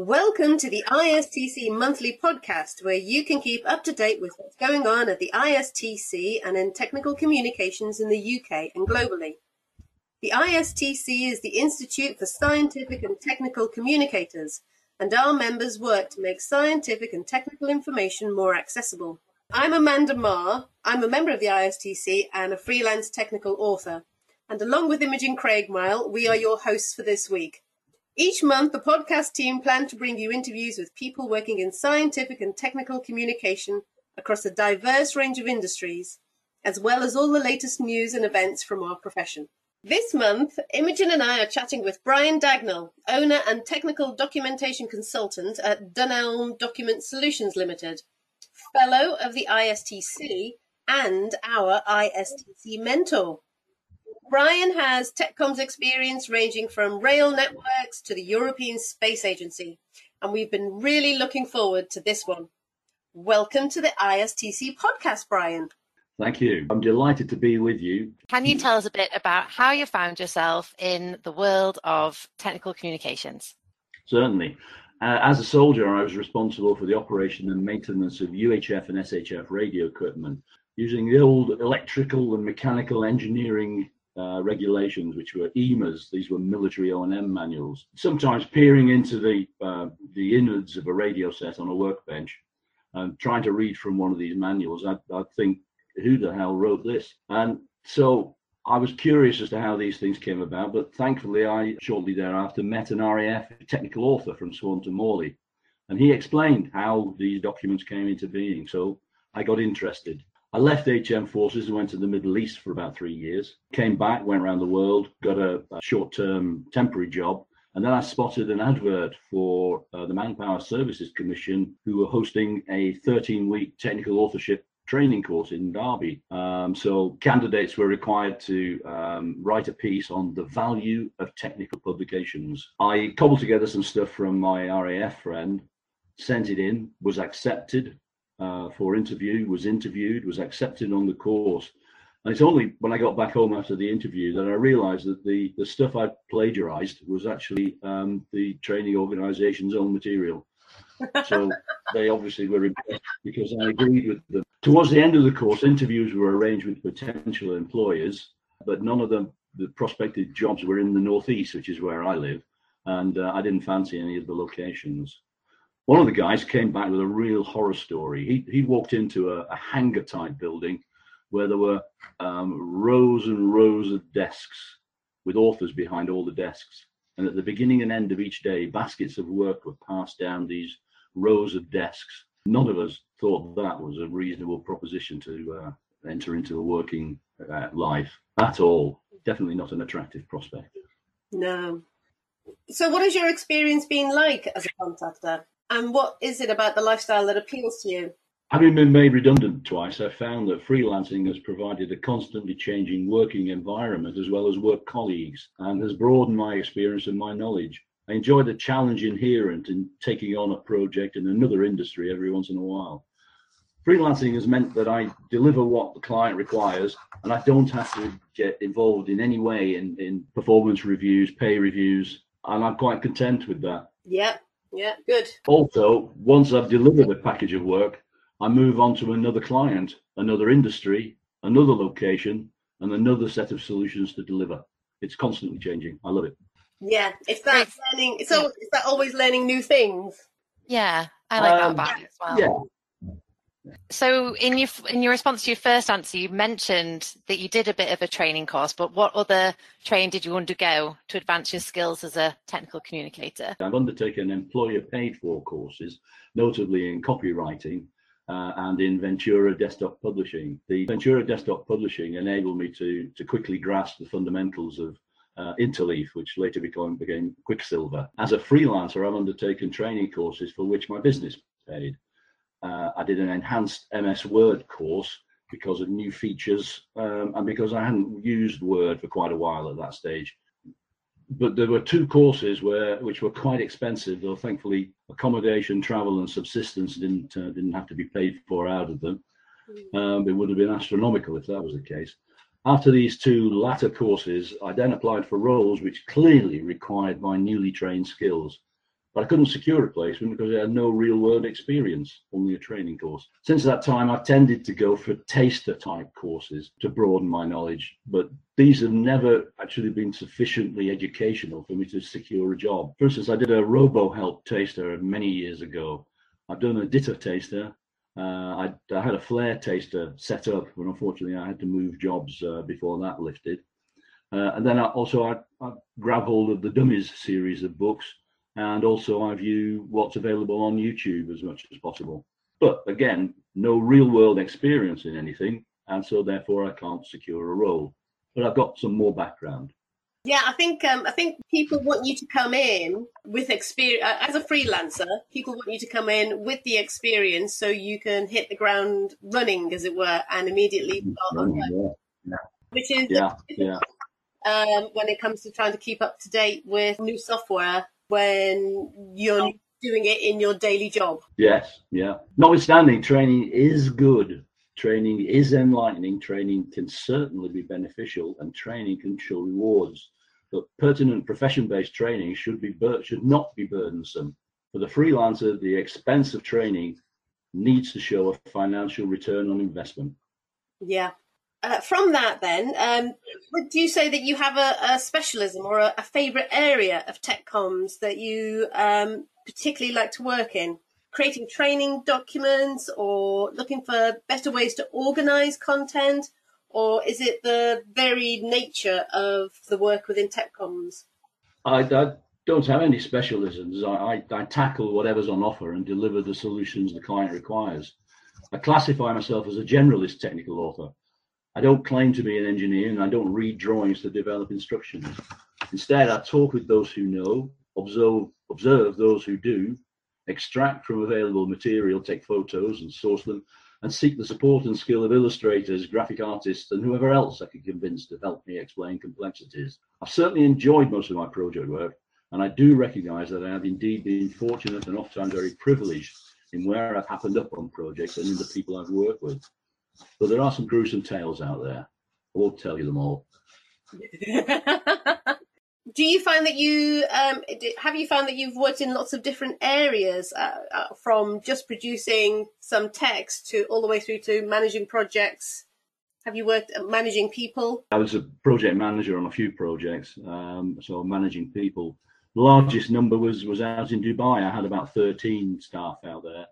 Welcome to the ISTC monthly podcast, where you can keep up to date with what's going on at the ISTC and in technical communications in the UK and globally. The ISTC is the Institute for Scientific and Technical Communicators, and our members work to make scientific and technical information more accessible. I'm Amanda Maher. I'm a member of the ISTC and a freelance technical author. And along with Imogen Craigmile, we are your hosts for this week. Each month, the podcast team plan to bring you interviews with people working in scientific and technical communication across a diverse range of industries, as well as all the latest news and events from our profession. This month, Imogen and I are chatting with Brian Dagnall, owner and technical documentation consultant at Dunelm Document Solutions Limited, fellow of the ISTC, and our ISTC mentor. Brian has TechCom's experience ranging from rail networks to the European Space Agency, and we've been really looking forward to this one. Welcome to the ISTC podcast, Brian. Thank you. I'm delighted to be with you. Can you tell us a bit about how you found yourself in the world of technical communications? Certainly. Uh, as a soldier, I was responsible for the operation and maintenance of UHF and SHF radio equipment using the old electrical and mechanical engineering uh, regulations, which were EMAs. These were military O&M manuals. Sometimes peering into the uh, the innards of a radio set on a workbench and trying to read from one of these manuals, I, I think who the hell wrote this? And so I was curious as to how these things came about, but thankfully I shortly thereafter met an RAF technical author from Swanton Morley, and he explained how these documents came into being. So I got interested. I left HM Forces and went to the Middle East for about three years. Came back, went around the world, got a, a short-term temporary job, and then I spotted an advert for uh, the Manpower Services Commission, who were hosting a 13-week technical authorship training course in Derby. Um, so candidates were required to um, write a piece on the value of technical publications. I cobbled together some stuff from my RAF friend, sent it in, was accepted uh, for interview, was interviewed, was accepted on the course. And it's only when I got back home after the interview that I realized that the, the stuff I plagiarized was actually um, the training organization's own material. So they obviously were impressed because I agreed with them. Towards the end of the course, interviews were arranged with potential employers, but none of them, the prospective jobs were in the Northeast, which is where I live, and uh, I didn't fancy any of the locations. One of the guys came back with a real horror story. He, he walked into a, a hangar type building where there were um, rows and rows of desks with authors behind all the desks. And at the beginning and end of each day, baskets of work were passed down these rows of desks. None of us thought that was a reasonable proposition to uh, enter into a working uh, life at all. Definitely not an attractive prospect. No. So, what has your experience been like as a contractor? And what is it about the lifestyle that appeals to you? Having been made redundant twice, I found that freelancing has provided a constantly changing working environment as well as work colleagues and has broadened my experience and my knowledge. I enjoy the challenge inherent in taking on a project in another industry every once in a while. Freelancing has meant that I deliver what the client requires and I don't have to get involved in any way in, in performance reviews, pay reviews, and I'm quite content with that. Yeah, yeah, good. Also, once I've delivered a package of work, I move on to another client, another industry, another location, and another set of solutions to deliver. It's constantly changing. I love it. Yeah, it's that learning. So is that always learning new things? Yeah, I like um, that about it as well. Yeah. So in your in your response to your first answer, you mentioned that you did a bit of a training course, but what other training did you undergo to advance your skills as a technical communicator? I've undertaken employer paid for courses, notably in copywriting uh, and in Ventura Desktop Publishing. The Ventura Desktop Publishing enabled me to to quickly grasp the fundamentals of uh, Interleaf, which later became, became Quicksilver. As a freelancer, I've undertaken training courses for which my business paid. Uh, I did an enhanced MS Word course because of new features um, and because I hadn't used Word for quite a while at that stage. But there were two courses where which were quite expensive, though thankfully accommodation, travel, and subsistence didn't uh, didn't have to be paid for out of them. Hmm. Um, it would have been astronomical if that was the case. After these two latter courses, I then applied for roles which clearly required my newly trained skills. But I couldn't secure a placement because I had no real world experience, only a training course. Since that time, I've tended to go for taster type courses to broaden my knowledge, but these have never actually been sufficiently educational for me to secure a job. For instance, I did a RoboHelp taster many years ago. I've done a DITA taster. Uh, I, I, had a Flare taster set up, but unfortunately, I had to move jobs uh, before that lifted. Uh, and then I also I, I grab hold of the Dummies series of books and also I view what's available on YouTube as much as possible. But again, no real world experience in anything, and so therefore I can't secure a role. But I've got some more background. Yeah, I think um, I think people want you to come in with experience uh, as a freelancer. People want you to come in with the experience so you can hit the ground running, as it were, and immediately start on yeah, yeah. Which is yeah, yeah. Um, when it comes to trying to keep up to date with new software when you're oh. doing it in your daily job. Yes, yeah. Notwithstanding, training is good. Training is enlightening. Training can certainly be beneficial, and training can show rewards. But pertinent profession-based training should be should not be burdensome. For the freelancer, the expense of training needs to show a financial return on investment. Yeah, uh, from that, then, um, would you say that you have a, a specialism or a, a favourite area of tech comms that you um, particularly like to work in? Creating training documents or looking for better ways to organise content? Or is it the very nature of the work within tech comms? I, I don't have any specialisms. I, I, I tackle whatever's on offer and deliver the solutions the client requires. I classify myself as a generalist technical author I don't claim to be an engineer and I don't read drawings to develop instructions. Instead, I talk with those who know, observe, observe those who do, extract from available material, take photos and source them, and seek the support and skill of illustrators, graphic artists, and whoever else I can convince to help me explain complexities. I've certainly enjoyed most of my project work, and I do recognize that I have indeed been fortunate and oftentimes very privileged in where I've happened up on projects and in the people I've worked with. But there are some gruesome tales out there. I won't tell you them all. Do you find that you um, have you found that you've worked in lots of different areas, uh, uh, from just producing some text to all the way through to managing projects? Have you worked managing people? I was a project manager on a few projects, um, so managing people. The largest number was was out in Dubai. I had about thirteen staff out there.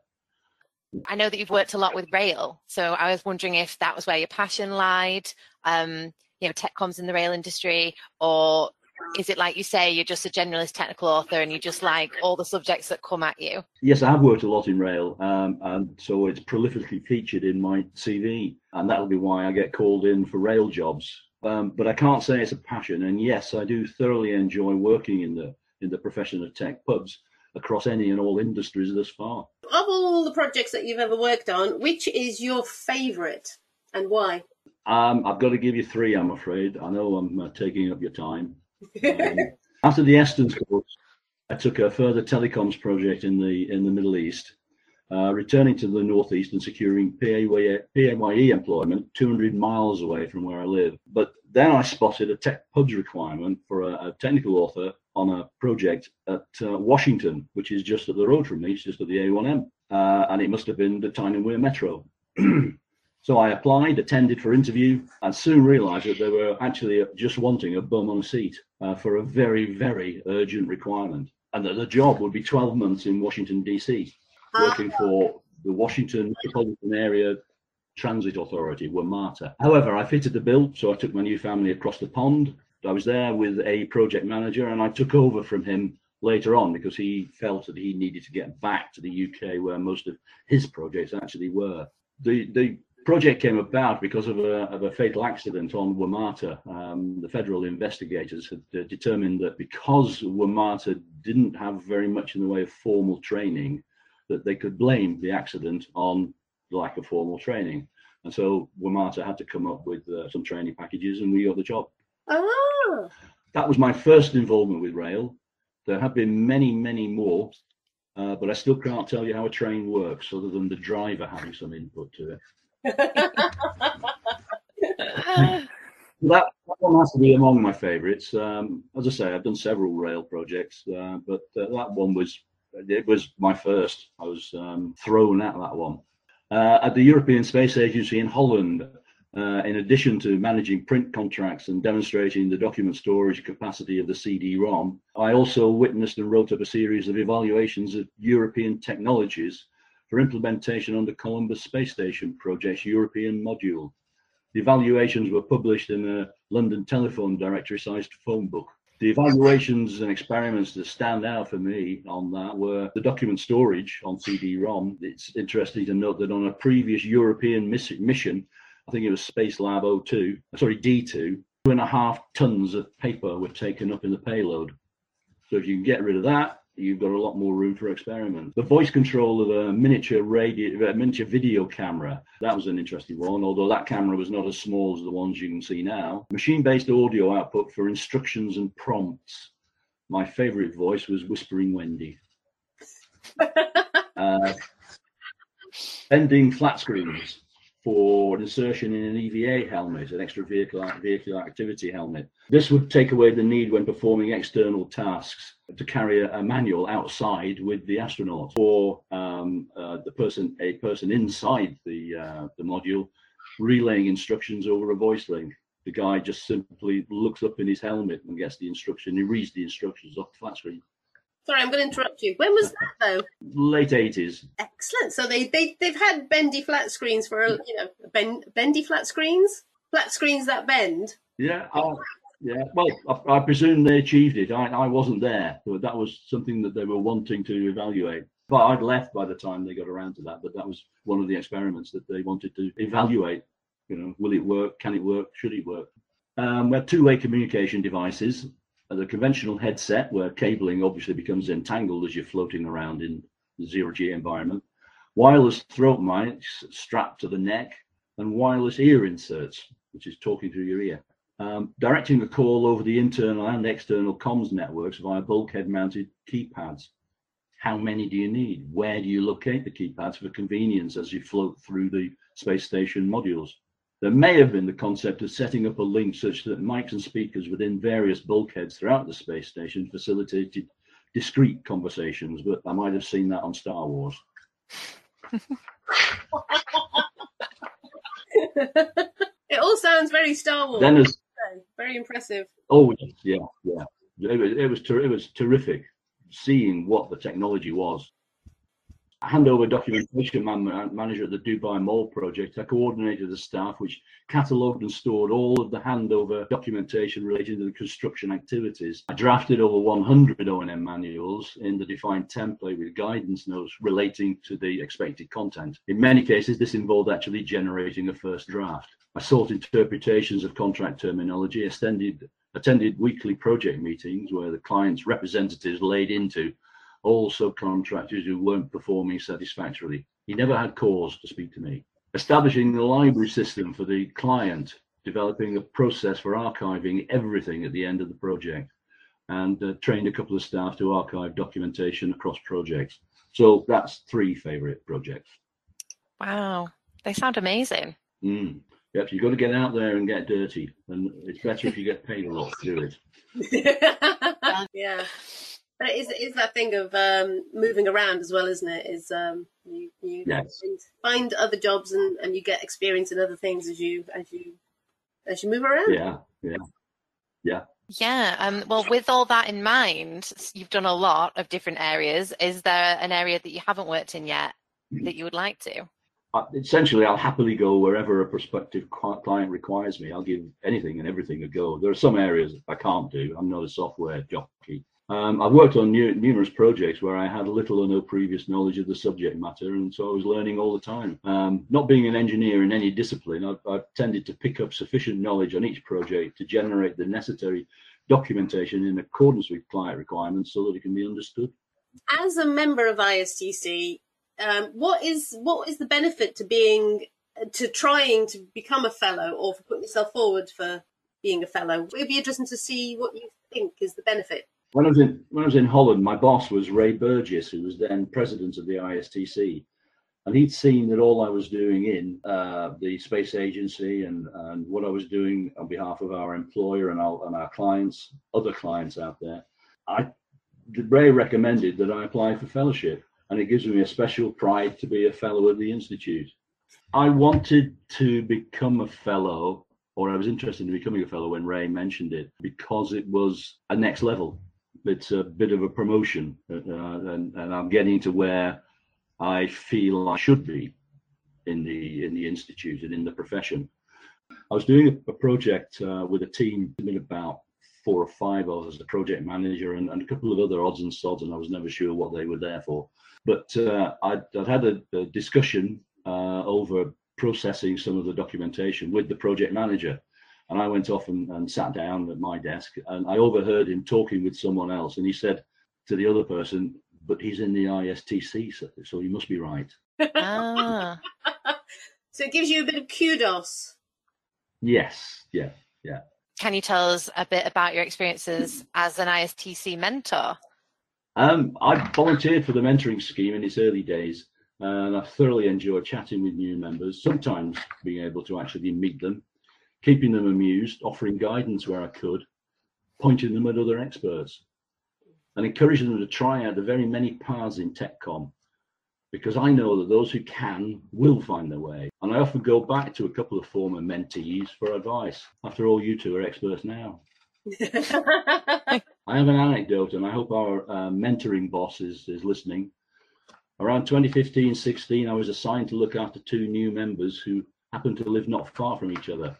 I know that you've worked a lot with rail, so I was wondering if that was where your passion lied. Um, you know, tech comms in the rail industry, or is it like you say, you're just a generalist technical author and you just like all the subjects that come at you? Yes, I have worked a lot in rail, um, and so it's prolifically featured in my CV, and that'll be why I get called in for rail jobs. Um, but I can't say it's a passion, and yes, I do thoroughly enjoy working in the in the profession of tech pubs across any and all industries thus far. Of all the projects that you've ever worked on, which is your favourite and why? Um, I've got to give you three, I'm afraid. I know I'm uh, taking up your time. Um, after the Estons course, I took a further telecoms project in the in the Middle East, uh, returning to the Northeast and securing PAYE, PAYE employment 200 miles away from where I live. But then I spotted a tech pubs requirement for a, a technical author on a project at uh, Washington, which is just up the road from me, it's just at the A1M. Uh, and it must have been the Tyne and Wear Metro. so I applied, attended for interview, and soon realized that they were actually just wanting a bum on a seat uh, for a very, very urgent requirement. And that the job would be 12 months in Washington, D.C., working for the Washington Metropolitan Area Transit Authority, WMATA. However, I fitted the bill, so I took my new family across the pond I was there with a project manager and I took over from him later on because he felt that he needed to get back to the UK where most of his projects actually were. The the project came about because of a, of a fatal accident on WMATA. Um, the federal investigators had uh, determined that because WMATA didn't have very much in the way of formal training, that they could blame the accident on the lack of formal training. And so WMATA had to come up with uh, some training packages and we got the job. Oh. That was my first involvement with rail. There have been many, many more, uh, but I still can't tell you how a train works other than the driver having some input to it. that, that, one has to be among my favourites. Um, as I say, I've done several rail projects, uh, but uh, that one was it was my first. I was um, thrown at that one. Uh, at the European Space Agency in Holland, uh, in addition to managing print contracts and demonstrating the document storage capacity of the CD-ROM, I also witnessed and wrote up a series of evaluations of European technologies for implementation on the Columbus Space Station project's European module. The evaluations were published in a London telephone directory sized phone book. The evaluations and experiments that stand out for me on that were the document storage on CD-ROM. It's interesting to note that on a previous European mission, I think it was Space Lab 02, sorry, D2, two and a half tons of paper were taken up in the payload. So if you can get rid of that, you've got a lot more room for experiments. The voice control of a miniature radio, a miniature video camera, that was an interesting one, although that camera was not as small as the ones you can see now. Machine-based audio output for instructions and prompts. My favorite voice was Whispering Wendy. uh, ending flat screens for insertion in an EVA helmet, an extra vehicle, vehicle activity helmet. This would take away the need when performing external tasks to carry a, a manual outside with the astronaut or um, uh, the person, a person inside the, uh, the module relaying instructions over a voice link. The guy just simply looks up in his helmet and gets the instruction. He reads the instructions off the flat screen. Sorry, I'm going to interrupt you. When was that though? Late eighties. Excellent. So they they they've had bendy flat screens for you know ben, bendy flat screens, flat screens that bend. Yeah. yeah. Well, I, I, presume they achieved it. I I wasn't there, but that was something that they were wanting to evaluate. But I'd left by the time they got around to that. But that was one of the experiments that they wanted to evaluate. You know, will it work? Can it work? Should it work? Um, we had two-way communication devices the conventional headset, where cabling obviously becomes entangled as you're floating around in the zero G environment, wireless throat mics strapped to the neck, and wireless ear inserts, which is talking through your ear. Um, directing the call over the internal and external comms networks via bulkhead mounted keypads. How many do you need? Where do you locate the keypads for convenience as you float through the space station modules? There may have been the concept of setting up a link such that mics and speakers within various bulkheads throughout the space station facilitated discrete conversations, but I might have seen that on Star Wars. it all sounds very Star Wars. Then as, very impressive. Oh yeah, yeah. It was it was, ter- it was terrific seeing what the technology was handover documentation man- manager at the Dubai Mall project, I coordinated the staff which catalogued and stored all of the handover documentation related to the construction activities. I drafted over 100 O&M manuals in the defined template with guidance notes relating to the expected content. In many cases, this involved actually generating a first draft. I sought interpretations of contract terminology, extended, attended weekly project meetings where the client's representatives laid into all subcontractors who weren't performing satisfactorily. He never had cause to speak to me. Establishing the library system for the client, developing a process for archiving everything at the end of the project, and uh, trained a couple of staff to archive documentation across projects. So that's three favorite projects. Wow, they sound amazing. Mm. Yep, you've got to get out there and get dirty, and it's better if you get paid a lot to do it. yeah. But it is, it is that thing of um, moving around as well, isn't it? Is um, you, you yes. find other jobs and, and you get experience in other things as you as you as you move around. Yeah, yeah, yeah. Yeah. Um, well, with all that in mind, you've done a lot of different areas. Is there an area that you haven't worked in yet that you would like to? Uh, essentially, I'll happily go wherever a prospective client requires me. I'll give anything and everything a go. There are some areas I can't do. I'm not a software jockey. Um, I've worked on new, numerous projects where I had little or no previous knowledge of the subject matter, and so I was learning all the time. Um, not being an engineer in any discipline, I've, I've, tended to pick up sufficient knowledge on each project to generate the necessary documentation in accordance with client requirements so that it can be understood. As a member of ISTC, um, what is what is the benefit to being to trying to become a fellow or for putting yourself forward for being a fellow? It would be interesting to see what you think is the benefit when I was in when I was in Holland, my boss was Ray Burgess, who was then president of the ISTC, and he'd seen that all I was doing in uh, the space agency and and what I was doing on behalf of our employer and our and our clients, other clients out there. I Ray recommended that I apply for fellowship, and it gives me a special pride to be a fellow at the institute. I wanted to become a fellow, or I was interested in becoming a fellow when Ray mentioned it, because it was a next level. It's a bit of a promotion, uh, and, and I'm getting to where I feel I should be in the in the institute and in the profession. I was doing a, a project uh, with a team, been about four or five of us, the project manager, and, and, a couple of other odds and sods, and I was never sure what they were there for. But uh, I'd, I'd, had a, a discussion uh, over processing some of the documentation with the project manager. And I went off and, and, sat down at my desk and I overheard him talking with someone else. And he said to the other person, but he's in the ISTC, so, so he must be right. Ah. so it gives you a bit of kudos. Yes, yeah, yeah. Can you tell us a bit about your experiences as an ISTC mentor? Um, I volunteered for the mentoring scheme in its early days, and I thoroughly enjoyed chatting with new members, sometimes being able to actually meet them, keeping them amused, offering guidance where I could, pointing them at other experts, and encouraging them to try out the very many paths in TechCom because I know that those who can will find their way. And I often go back to a couple of former mentees for advice. After all, you two are experts now. I have an anecdote, and I hope our uh, mentoring boss is, is listening. Around 2015 16, I was assigned to look after two new members who happened to live not far from each other.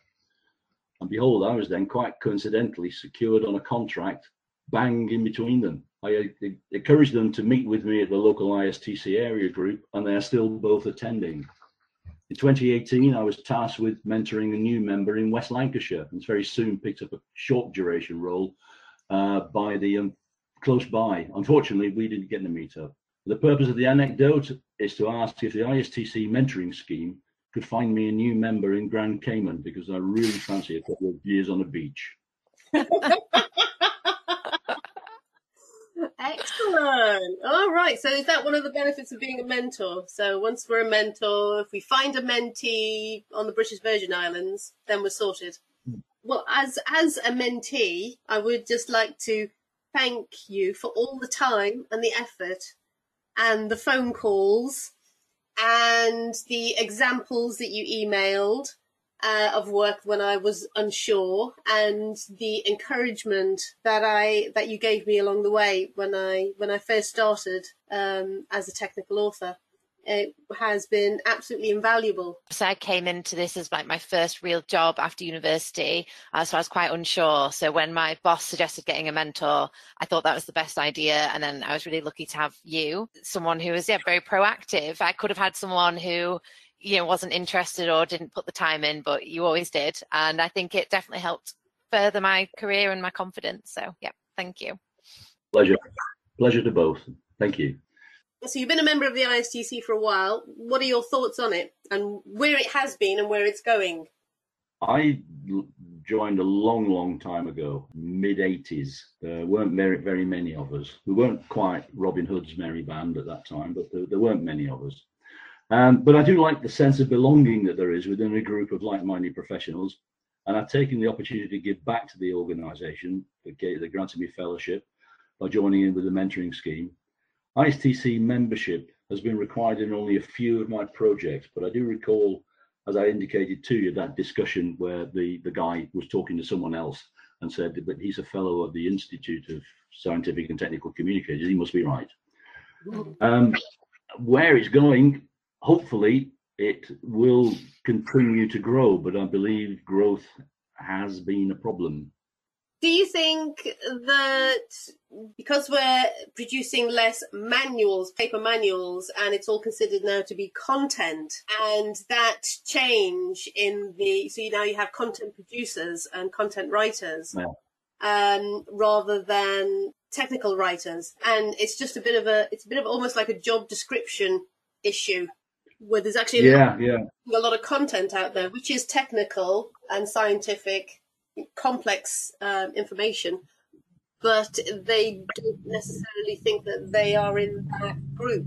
And behold, I was then quite coincidentally secured on a contract bang in between them. I encouraged them to meet with me at the local ISTC area group, and they are still both attending. In 2018, I was tasked with mentoring a new member in West Lancashire, and very soon picked up a short duration role uh, by the um, close by. Unfortunately, we didn't get to meet up. The purpose of the anecdote is to ask if the ISTC mentoring scheme could find me a new member in Grand Cayman because I really fancy a couple of years on a beach. Excellent. All right. So is that one of the benefits of being a mentor? So once we're a mentor, if we find a mentee on the British Virgin Islands, then we're sorted. Hmm. Well, as as a mentee, I would just like to thank you for all the time and the effort and the phone calls and the examples that you emailed uh, of work when I was unsure, and the encouragement that I that you gave me along the way when I when I first started um, as a technical author. It has been absolutely invaluable. So I came into this as like my first real job after university, uh, so I was quite unsure. So when my boss suggested getting a mentor, I thought that was the best idea, and then I was really lucky to have you, someone who was yeah very proactive. I could have had someone who you know wasn't interested or didn't put the time in but you always did and i think it definitely helped further my career and my confidence so yeah thank you pleasure pleasure to both thank you so you've been a member of the istc for a while what are your thoughts on it and where it has been and where it's going i joined a long long time ago mid 80s there weren't very very many of us we weren't quite robin hood's merry band at that time but there, there weren't many of us um, but I do like the sense of belonging that there is within a group of like-minded professionals. And I've taken the opportunity to give back to the organisation that, that granted me fellowship by joining in with the mentoring scheme. ISTC membership has been required in only a few of my projects, but I do recall, as I indicated to you, that discussion where the, the guy was talking to someone else and said that he's a fellow of the Institute of Scientific and Technical Communicators. He must be right. Um, where it's going, hopefully it will continue to grow, but I believe growth has been a problem. Do you think that because we're producing less manuals, paper manuals, and it's all considered now to be content, and that change in the so you now you have content producers and content writers, yeah. um, rather than technical writers, and it's just a bit of a it's a bit of almost like a job description issue where there's actually yeah, a, yeah. a lot of content out there, which is technical and scientific, complex um, information, but they don't necessarily think that they are in that group.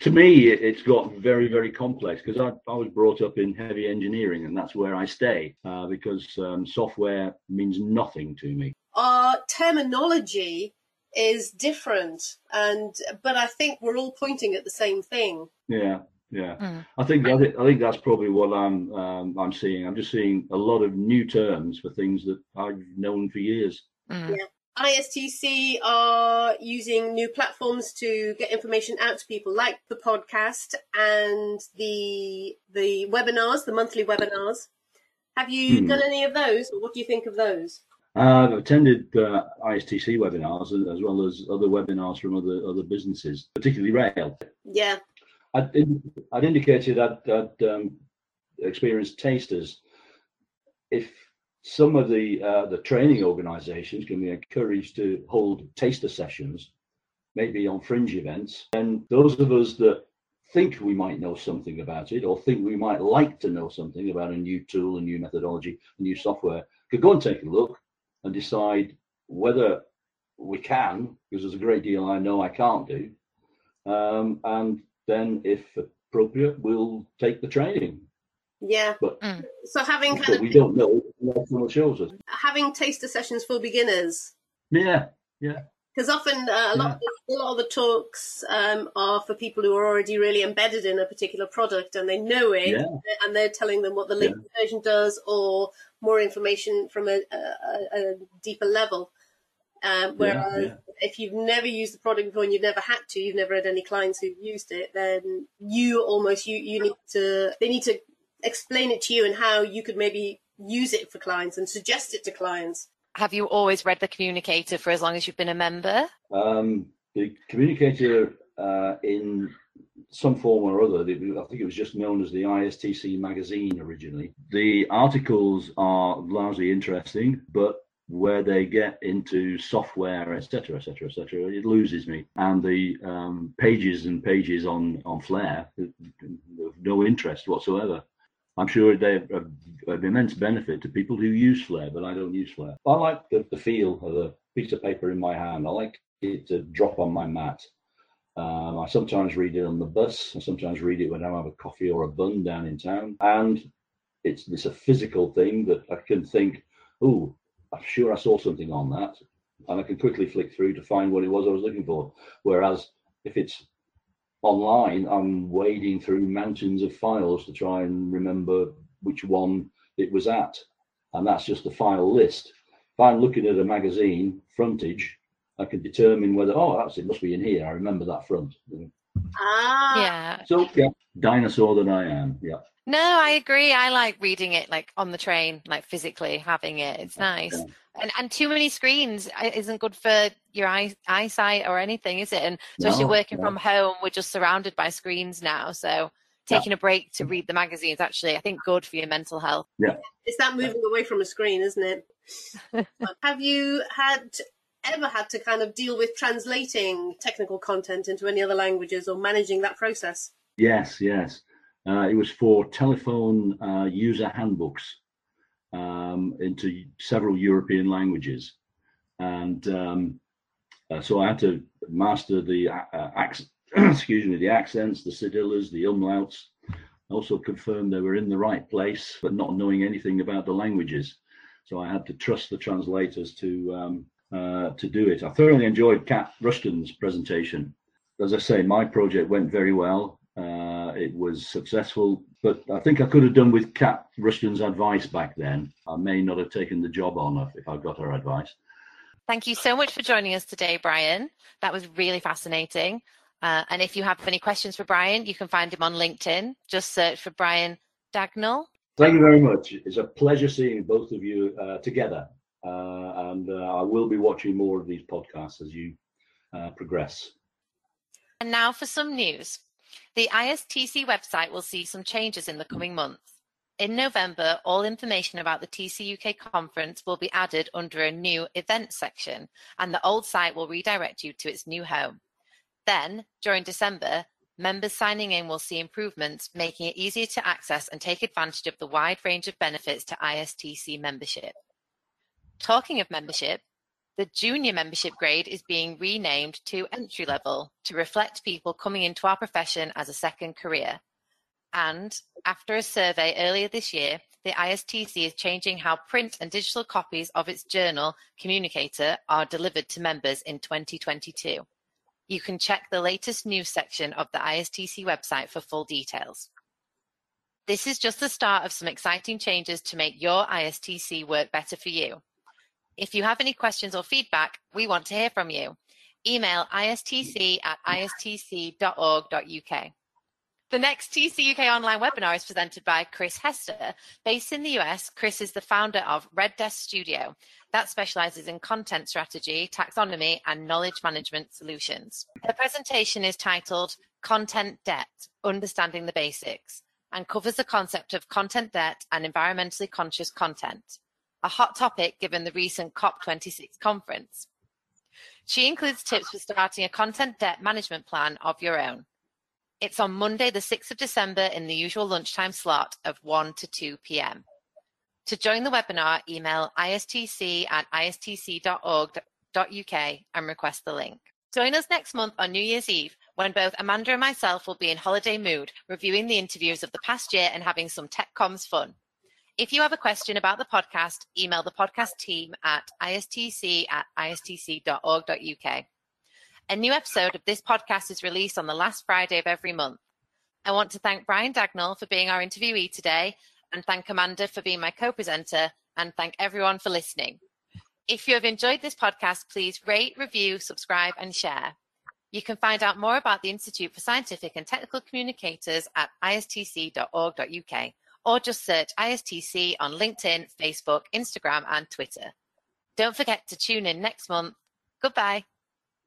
To me, it's got very, very complex because I, I was brought up in heavy engineering and that's where I stay uh, because um, software means nothing to me. Our terminology is different, and but I think we're all pointing at the same thing. Yeah, yeah. Mm. I think I think I think that's probably what I'm um, I'm seeing. I'm just seeing a lot of new terms for things that I've known for years. Mm. Yeah. ISTC are using new platforms to get information out to people, like the podcast and the the webinars, the monthly webinars. Have you hmm. done any of those, or what do you think of those? Uh, I've attended uh, ISTC webinars as well as other webinars from other other businesses, particularly Rail. Yeah, I'd, I'd indicated I'd, I'd um, experienced tasters. If some of the uh, the training organisations can be encouraged to hold taster sessions, maybe on fringe events, and those of us that think we might know something about it or think we might like to know something about a new tool, a new methodology, a new software, could go and take a look and decide whether we can, because there's a great deal I know I can't do. Um, and then, if appropriate, we'll take the training. Yeah. But mm. so having kind of we don't know what shows us. Having taster sessions for beginners. Yeah, yeah because often uh, a lot yeah. of, a lot of the talks um, are for people who are already really embedded in a particular product and they know it yeah. and they're telling them what the latest yeah. version does or more information from a, a, a deeper level um, whereas if you've never used the product before and you've never had to you've never had any clients who've used it then you almost you, you need to they need to explain it to you and how you could maybe use it for clients and suggest it to clients have you always read the communicator for as long as you've been a member? Um, the communicator uh, in some form or other, I think it was just known as the ISTC magazine originally. The articles are largely interesting, but where they get into software, etc., etc., etc., it loses me. And the um, pages and pages on on Flare, no interest whatsoever. I'm sure they have of, immense benefit to people who use Flare, but I don't use Flare. I like the, the feel of a piece of paper in my hand. I like it to drop on my mat. Um, I sometimes read it on the bus. I sometimes read it when I have a coffee or a bun down in town. And it's, it's a physical thing that I can think, oh, I'm sure I saw something on that. And I can quickly flick through to find what it was I was looking for. Whereas if it's online, I'm wading through mountains of files to try and remember which one it was at. And that's just the file list. If I'm looking at a magazine frontage, I can determine whether, oh, that's it, must be in here. I remember that front. Ah. Yeah. So, yeah, dinosaur that I am. Yeah. No, I agree. I like reading it like on the train, like physically having it. It's nice. And and too many screens uh, isn't good for your eye, eyesight or anything is it and especially no, working no. from home we're just surrounded by screens now so taking yeah. a break to read the magazine is actually i think good for your mental health yeah it's that moving away from a screen isn't it have you had ever had to kind of deal with translating technical content into any other languages or managing that process yes yes uh, it was for telephone uh, user handbooks um, into several European languages. And um, uh, so I had to master the uh, accent, excuse me, the accents, the cedillas, the umlauts. Also confirm they were in the right place, but not knowing anything about the languages. So I had to trust the translators to um, uh, to do it. I thoroughly enjoyed Kat Rushton's presentation. As I say, my project went very well. Uh, it was successful, but I think I could have done with Kat Rushton's advice back then. I may not have taken the job on if I got her advice. Thank you so much for joining us today, Brian. That was really fascinating. Uh, and if you have any questions for Brian, you can find him on LinkedIn. Just search for Brian Dagnall. Thank you very much. It's a pleasure seeing both of you uh, together. Uh, and uh, I will be watching more of these podcasts as you uh, progress. And now for some news. The ISTC website will see some changes in the coming months. In November, all information about the TC UK conference will be added under a new events section, and the old site will redirect you to its new home. Then, during December, members signing in will see improvements, making it easier to access and take advantage of the wide range of benefits to ISTC membership. Talking of membership, the junior membership grade is being renamed to entry level to reflect people coming into our profession as a second career. And after a survey earlier this year, the ISTC is changing how print and digital copies of its journal, Communicator, are delivered to members in 2022. You can check the latest news section of the ISTC website for full details. This is just the start of some exciting changes to make your ISTC work better for you. If you have any questions or feedback, we want to hear from you. Email istc at istc.org.uk. The next TC UK online webinar is presented by Chris Hester. Based in the US, Chris is the founder of Red Desk Studio that specializes in content strategy, taxonomy, and knowledge management solutions. The presentation is titled Content Debt Understanding the Basics and covers the concept of content debt and environmentally conscious content, a hot topic given the recent COP26 conference. She includes tips for starting a content debt management plan of your own. It's on Monday, the 6th of December, in the usual lunchtime slot of 1 to 2 p.m. To join the webinar, email istc at istc.org.uk and request the link. Join us next month on New Year's Eve when both Amanda and myself will be in holiday mood, reviewing the interviews of the past year and having some tech comms fun. If you have a question about the podcast, email the podcast team at istc at istc.org.uk. A new episode of this podcast is released on the last Friday of every month. I want to thank Brian Dagnall for being our interviewee today and thank Amanda for being my co-presenter and thank everyone for listening. If you have enjoyed this podcast, please rate, review, subscribe and share. You can find out more about the Institute for Scientific and Technical Communicators at istc.org.uk or just search ISTC on LinkedIn, Facebook, Instagram and Twitter. Don't forget to tune in next month. Goodbye.